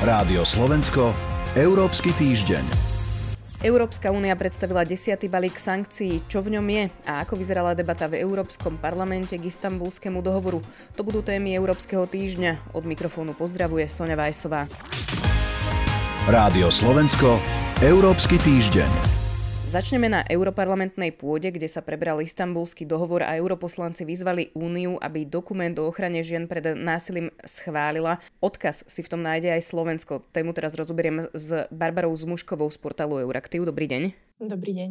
Rádio Slovensko, Európsky týždeň. Európska únia predstavila desiatý balík sankcií. Čo v ňom je a ako vyzerala debata v Európskom parlamente k istambulskému dohovoru? To budú témy Európskeho týždňa. Od mikrofónu pozdravuje Sonja Vajsová. Rádio Slovensko, Európsky týždeň. Začneme na europarlamentnej pôde, kde sa prebral istambulský dohovor a europoslanci vyzvali Úniu, aby dokument o ochrane žien pred násilím schválila. Odkaz si v tom nájde aj Slovensko. Tému teraz rozoberiem s Barbarou Zmuškovou z portálu Euraktiv. Dobrý deň. Dobrý deň.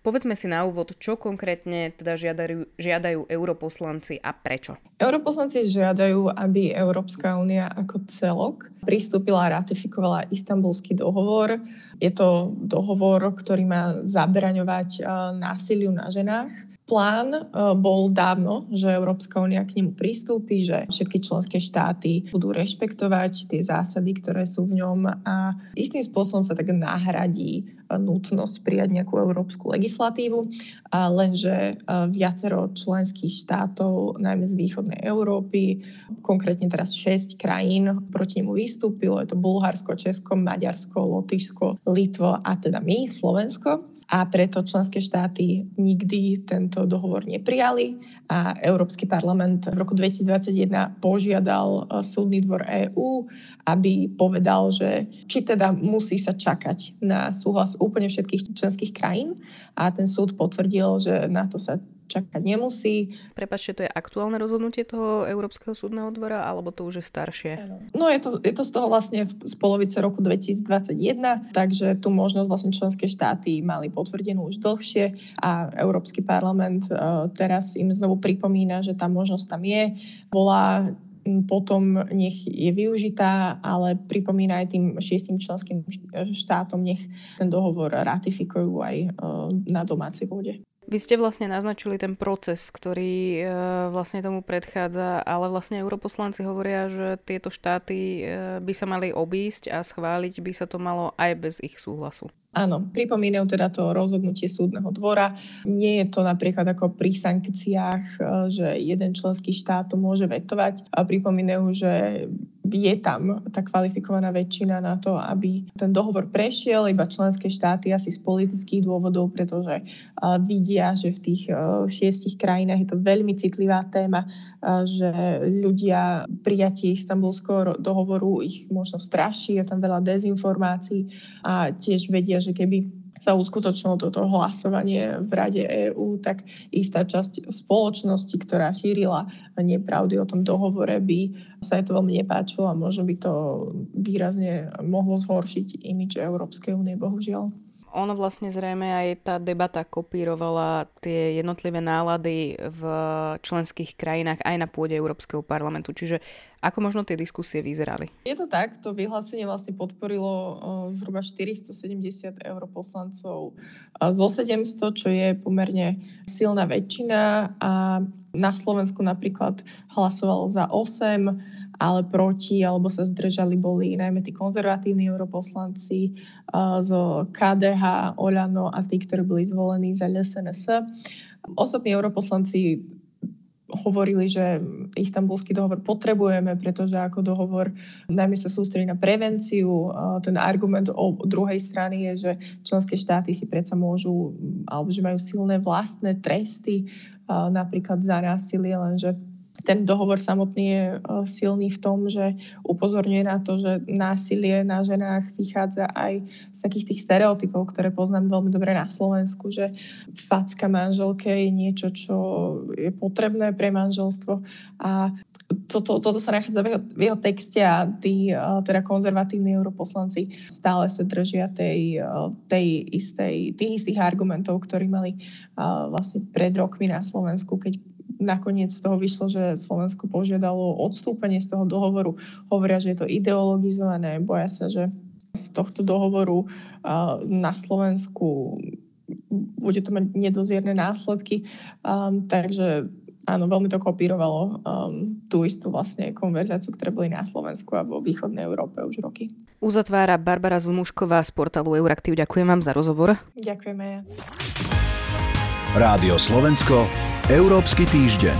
Povedzme si na úvod, čo konkrétne teda žiadajú, žiadajú europoslanci a prečo? Europoslanci žiadajú, aby Európska únia ako celok pristúpila a ratifikovala istambulský dohovor. Je to dohovor, ktorý má zabraňovať násiliu na ženách plán e, bol dávno, že Európska únia k nemu pristúpi, že všetky členské štáty budú rešpektovať tie zásady, ktoré sú v ňom a istým spôsobom sa tak nahradí e, nutnosť prijať nejakú európsku legislatívu, lenže e, viacero členských štátov, najmä z východnej Európy, konkrétne teraz 6 krajín proti nemu vystúpilo. Je to Bulharsko, Česko, Maďarsko, Lotyšsko, Litvo a teda my, Slovensko. A preto členské štáty nikdy tento dohovor neprijali. A Európsky parlament v roku 2021 požiadal e, súdny dvor EÚ, aby povedal, že či teda musí sa čakať na súhlas úplne všetkých členských krajín. A ten súd potvrdil, že na to sa čakať nemusí. Prepačte, to je aktuálne rozhodnutie toho Európskeho súdneho dvora, alebo to už je staršie? No je to, je to z toho vlastne z polovice roku 2021, takže tu možnosť vlastne členské štáty mali potvrdenú už dlhšie a Európsky parlament uh, teraz im znovu pripomína, že tá možnosť tam je. Volá potom nech je využitá, ale pripomína aj tým šiestim členským štátom, nech ten dohovor ratifikujú aj uh, na domácej pôde. Vy ste vlastne naznačili ten proces, ktorý e, vlastne tomu predchádza, ale vlastne europoslanci hovoria, že tieto štáty e, by sa mali obísť a schváliť by sa to malo aj bez ich súhlasu. Áno, pripomínajú teda to rozhodnutie súdneho dvora. Nie je to napríklad ako pri sankciách, e, že jeden členský štát to môže vetovať. A pripomínajú, že je tam tá kvalifikovaná väčšina na to, aby ten dohovor prešiel, iba členské štáty asi z politických dôvodov, pretože vidia, že v tých šiestich krajinách je to veľmi citlivá téma, že ľudia prijatie istambulského dohovoru ich možno straší, je tam veľa dezinformácií a tiež vedia, že keby sa uskutočnilo toto hlasovanie v Rade EÚ, tak istá časť spoločnosti, ktorá šírila nepravdy o tom dohovore, by sa jej to veľmi nepáčilo a možno by to výrazne mohlo zhoršiť imič Európskej únie, bohužiaľ ono vlastne zrejme aj tá debata kopírovala tie jednotlivé nálady v členských krajinách aj na pôde Európskeho parlamentu. Čiže ako možno tie diskusie vyzerali? Je to tak, to vyhlásenie vlastne podporilo zhruba 470 europoslancov zo 700, čo je pomerne silná väčšina a na Slovensku napríklad hlasovalo za 8 ale proti alebo sa zdržali boli najmä tí konzervatívni europoslanci uh, zo KDH, Oľano a tí, ktorí boli zvolení za LSNS. Ostatní europoslanci hovorili, že istambulský dohovor potrebujeme, pretože ako dohovor najmä sa sústredí na prevenciu. Ten argument o druhej strany je, že členské štáty si predsa môžu, alebo že majú silné vlastné tresty, napríklad za násilie, lenže ten dohovor samotný je e, silný v tom, že upozorňuje na to, že násilie na ženách vychádza aj z takých tých stereotypov, ktoré poznám veľmi dobre na Slovensku, že facka manželke je niečo, čo je potrebné pre manželstvo. A toto, toto sa nachádza v jeho, v jeho texte a tí uh, teda konzervatívni europoslanci stále sa držia tej, uh, tej istej, tých istých argumentov, ktorí mali vlastne pred rokmi na Slovensku, keď nakoniec z toho vyšlo, že Slovensko požiadalo odstúpenie z toho dohovoru. Hovoria, že je to ideologizované, boja sa, že z tohto dohovoru na Slovensku bude to mať nedozierne následky. Um, takže áno, veľmi to kopírovalo um, tú istú vlastne konverzáciu, ktoré boli na Slovensku a vo východnej Európe už roky. Uzatvára Barbara Zmušková z portálu Euraktiv. Ďakujem vám za rozhovor. Ďakujeme. Rádio Slovensko Európsky týždeň.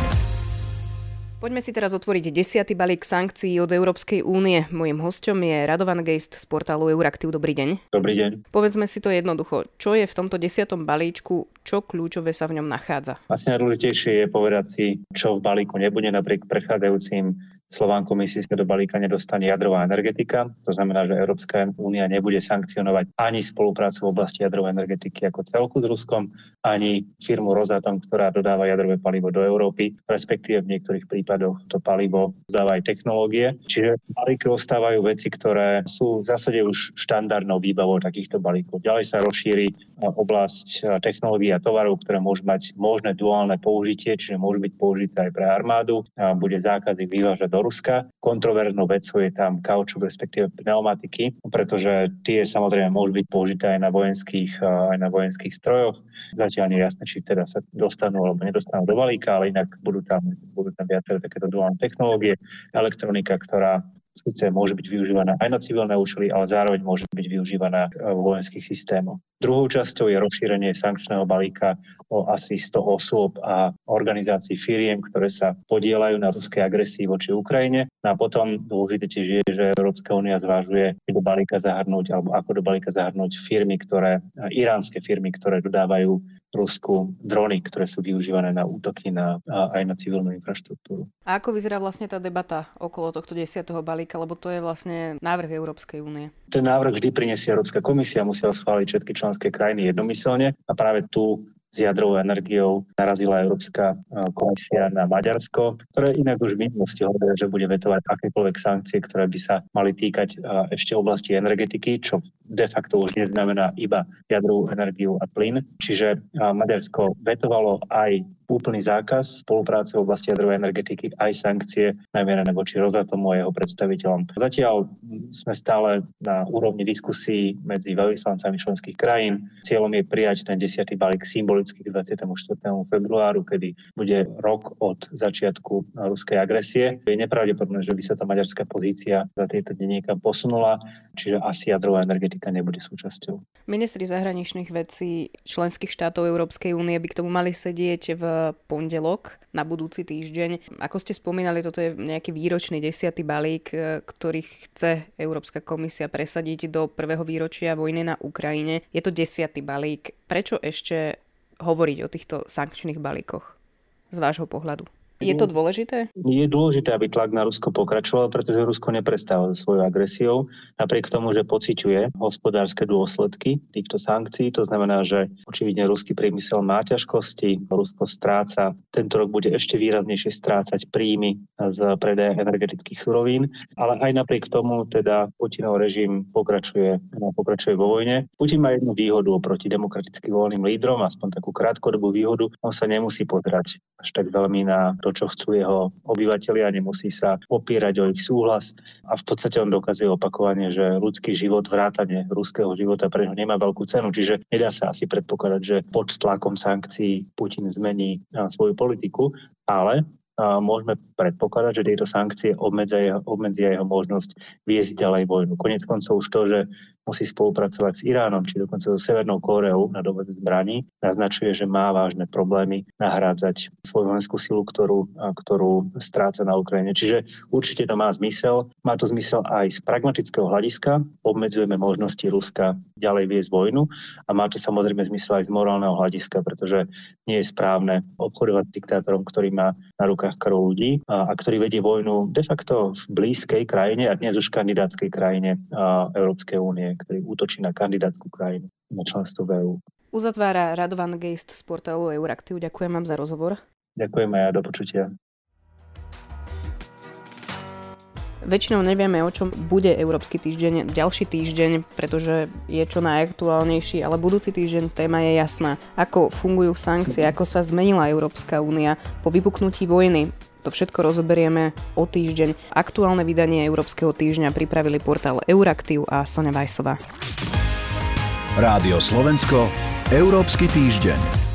Poďme si teraz otvoriť desiatý balík sankcií od Európskej únie. Mojím hostom je Radovan Geist z portálu Euraktiv. Dobrý deň. Dobrý deň. Povedzme si to jednoducho. Čo je v tomto desiatom balíčku, čo kľúčové sa v ňom nachádza? Asi najdôležitejšie je povedať si, čo v balíku nebude napriek predchádzajúcim Slován sa do balíka nedostane jadrová energetika. To znamená, že Európska únia nebude sankcionovať ani spoluprácu v oblasti jadrovej energetiky ako celku s Ruskom, ani firmu Rosatom, ktorá dodáva jadrové palivo do Európy, respektíve v niektorých prípadoch to palivo dodáva aj technológie. Čiže v balíku ostávajú veci, ktoré sú v zásade už štandardnou výbavou takýchto balíkov. Ďalej sa rozšíri oblasť technológií a tovarov, ktoré môžu mať možné duálne použitie, čiže môžu byť použité aj pre armádu. A bude zákaz ich vyvážať do Ruska. Kontroverznou vecou je tam kaučuk, respektíve pneumatiky, pretože tie samozrejme môžu byť použité aj na vojenských, aj na vojenských strojoch. Zatiaľ nie je jasné, či teda sa dostanú alebo nedostanú do balíka, ale inak budú tam, budú tam viaceré takéto duálne technológie. Elektronika, ktorá síce môže byť využívaná aj na civilné účely, ale zároveň môže byť využívaná vo vojenských systémoch. Druhou časťou je rozšírenie sankčného balíka o asi 100 osôb a organizácií firiem, ktoré sa podielajú na ruskej agresii voči Ukrajine. No a potom dôležité tiež je, že Európska únia zvážuje do balíka zahrnúť alebo ako do balíka zahrnúť firmy, ktoré, iránske firmy, ktoré dodávajú Rusku drony, ktoré sú využívané na útoky na, aj na civilnú infraštruktúru. A ako vyzerá vlastne tá debata okolo tohto desiatého balíka, lebo to je vlastne návrh Európskej únie? Ten návrh vždy prinesie Európska komisia, musia schváliť všetky členské krajiny jednomyselne a práve tu s jadrovou energiou narazila Európska komisia na Maďarsko, ktoré inak už v minulosti hovorí, že bude vetovať akékoľvek sankcie, ktoré by sa mali týkať ešte oblasti energetiky, čo de facto už neznamená iba jadrovú energiu a plyn. Čiže Maďarsko vetovalo aj úplný zákaz spolupráce v oblasti jadrovej energetiky, aj sankcie namierené voči Rozatomu a jeho predstaviteľom. Zatiaľ sme stále na úrovni diskusí medzi veľvyslancami členských krajín. Cieľom je prijať ten desiatý balík symbolicky k 24. februáru, kedy bude rok od začiatku ruskej agresie. Je nepravdepodobné, že by sa tá maďarská pozícia za tieto dni niekam posunula, čiže asi jadrová energetika nebude súčasťou. Ministri zahraničných vecí členských štátov Európskej únie by k tomu mali sedieť v pondelok na budúci týždeň. Ako ste spomínali, toto je nejaký výročný desiatý balík, e, ktorý chce Európska komisia presadiť do prvého výročia vojny na Ukrajine. Je to desiatý balík. Prečo ešte hovoriť o týchto sankčných balíkoch z vášho pohľadu? Je to dôležité? Je dôležité, aby tlak na Rusko pokračoval, pretože Rusko neprestáva so svojou agresiou, napriek tomu, že pociťuje hospodárske dôsledky týchto sankcií. To znamená, že očividne ruský priemysel má ťažkosti, Rusko stráca, tento rok bude ešte výraznejšie strácať príjmy z predaja energetických surovín, ale aj napriek tomu teda Putinov režim pokračuje, pokračuje vo vojne. Putin má jednu výhodu oproti demokraticky voľným lídrom, aspoň takú krátkodobú výhodu. On sa nemusí pozerať až tak veľmi na to, to, čo chcú jeho obyvateľia, nemusí sa opierať o ich súhlas. A v podstate on dokazuje opakovane, že ľudský život, vrátane ruského života pre neho nemá veľkú cenu, čiže nedá sa asi predpokladať, že pod tlakom sankcií Putin zmení svoju politiku, ale môžeme predpokladať, že tieto sankcie obmedzia jeho, obmedzia jeho možnosť viesť ďalej vojnu. Konec koncov už to, že musí spolupracovať s Iránom, či dokonca so Severnou Kóreou na dovoze zbraní, naznačuje, že má vážne problémy nahrádzať svoju vojenskú silu, ktorú, ktorú stráca na Ukrajine. Čiže určite to má zmysel. Má to zmysel aj z pragmatického hľadiska. Obmedzujeme možnosti Ruska ďalej viesť vojnu a má to samozrejme zmysel aj z morálneho hľadiska, pretože nie je správne obchodovať s diktátorom, ktorý má na rukách krv ľudí a, a ktorý vedie vojnu de facto v blízkej krajine a dnes už kandidátskej krajine Európskej únie ktorý útočí na kandidátskú krajinu na členstvo v EU. Uzatvára Radovan Geist z portálu Euraktiv. Ďakujem vám za rozhovor. Ďakujem ja, do počutia. Väčšinou nevieme, o čom bude Európsky týždeň ďalší týždeň, pretože je čo najaktuálnejší, ale budúci týždeň téma je jasná. Ako fungujú sankcie, ako sa zmenila Európska únia po vypuknutí vojny. To všetko rozoberieme o týždeň. Aktuálne vydanie Európskeho týždňa pripravili portál Euraktiv a Sonja Vajsová. Rádio Slovensko, Európsky týždeň.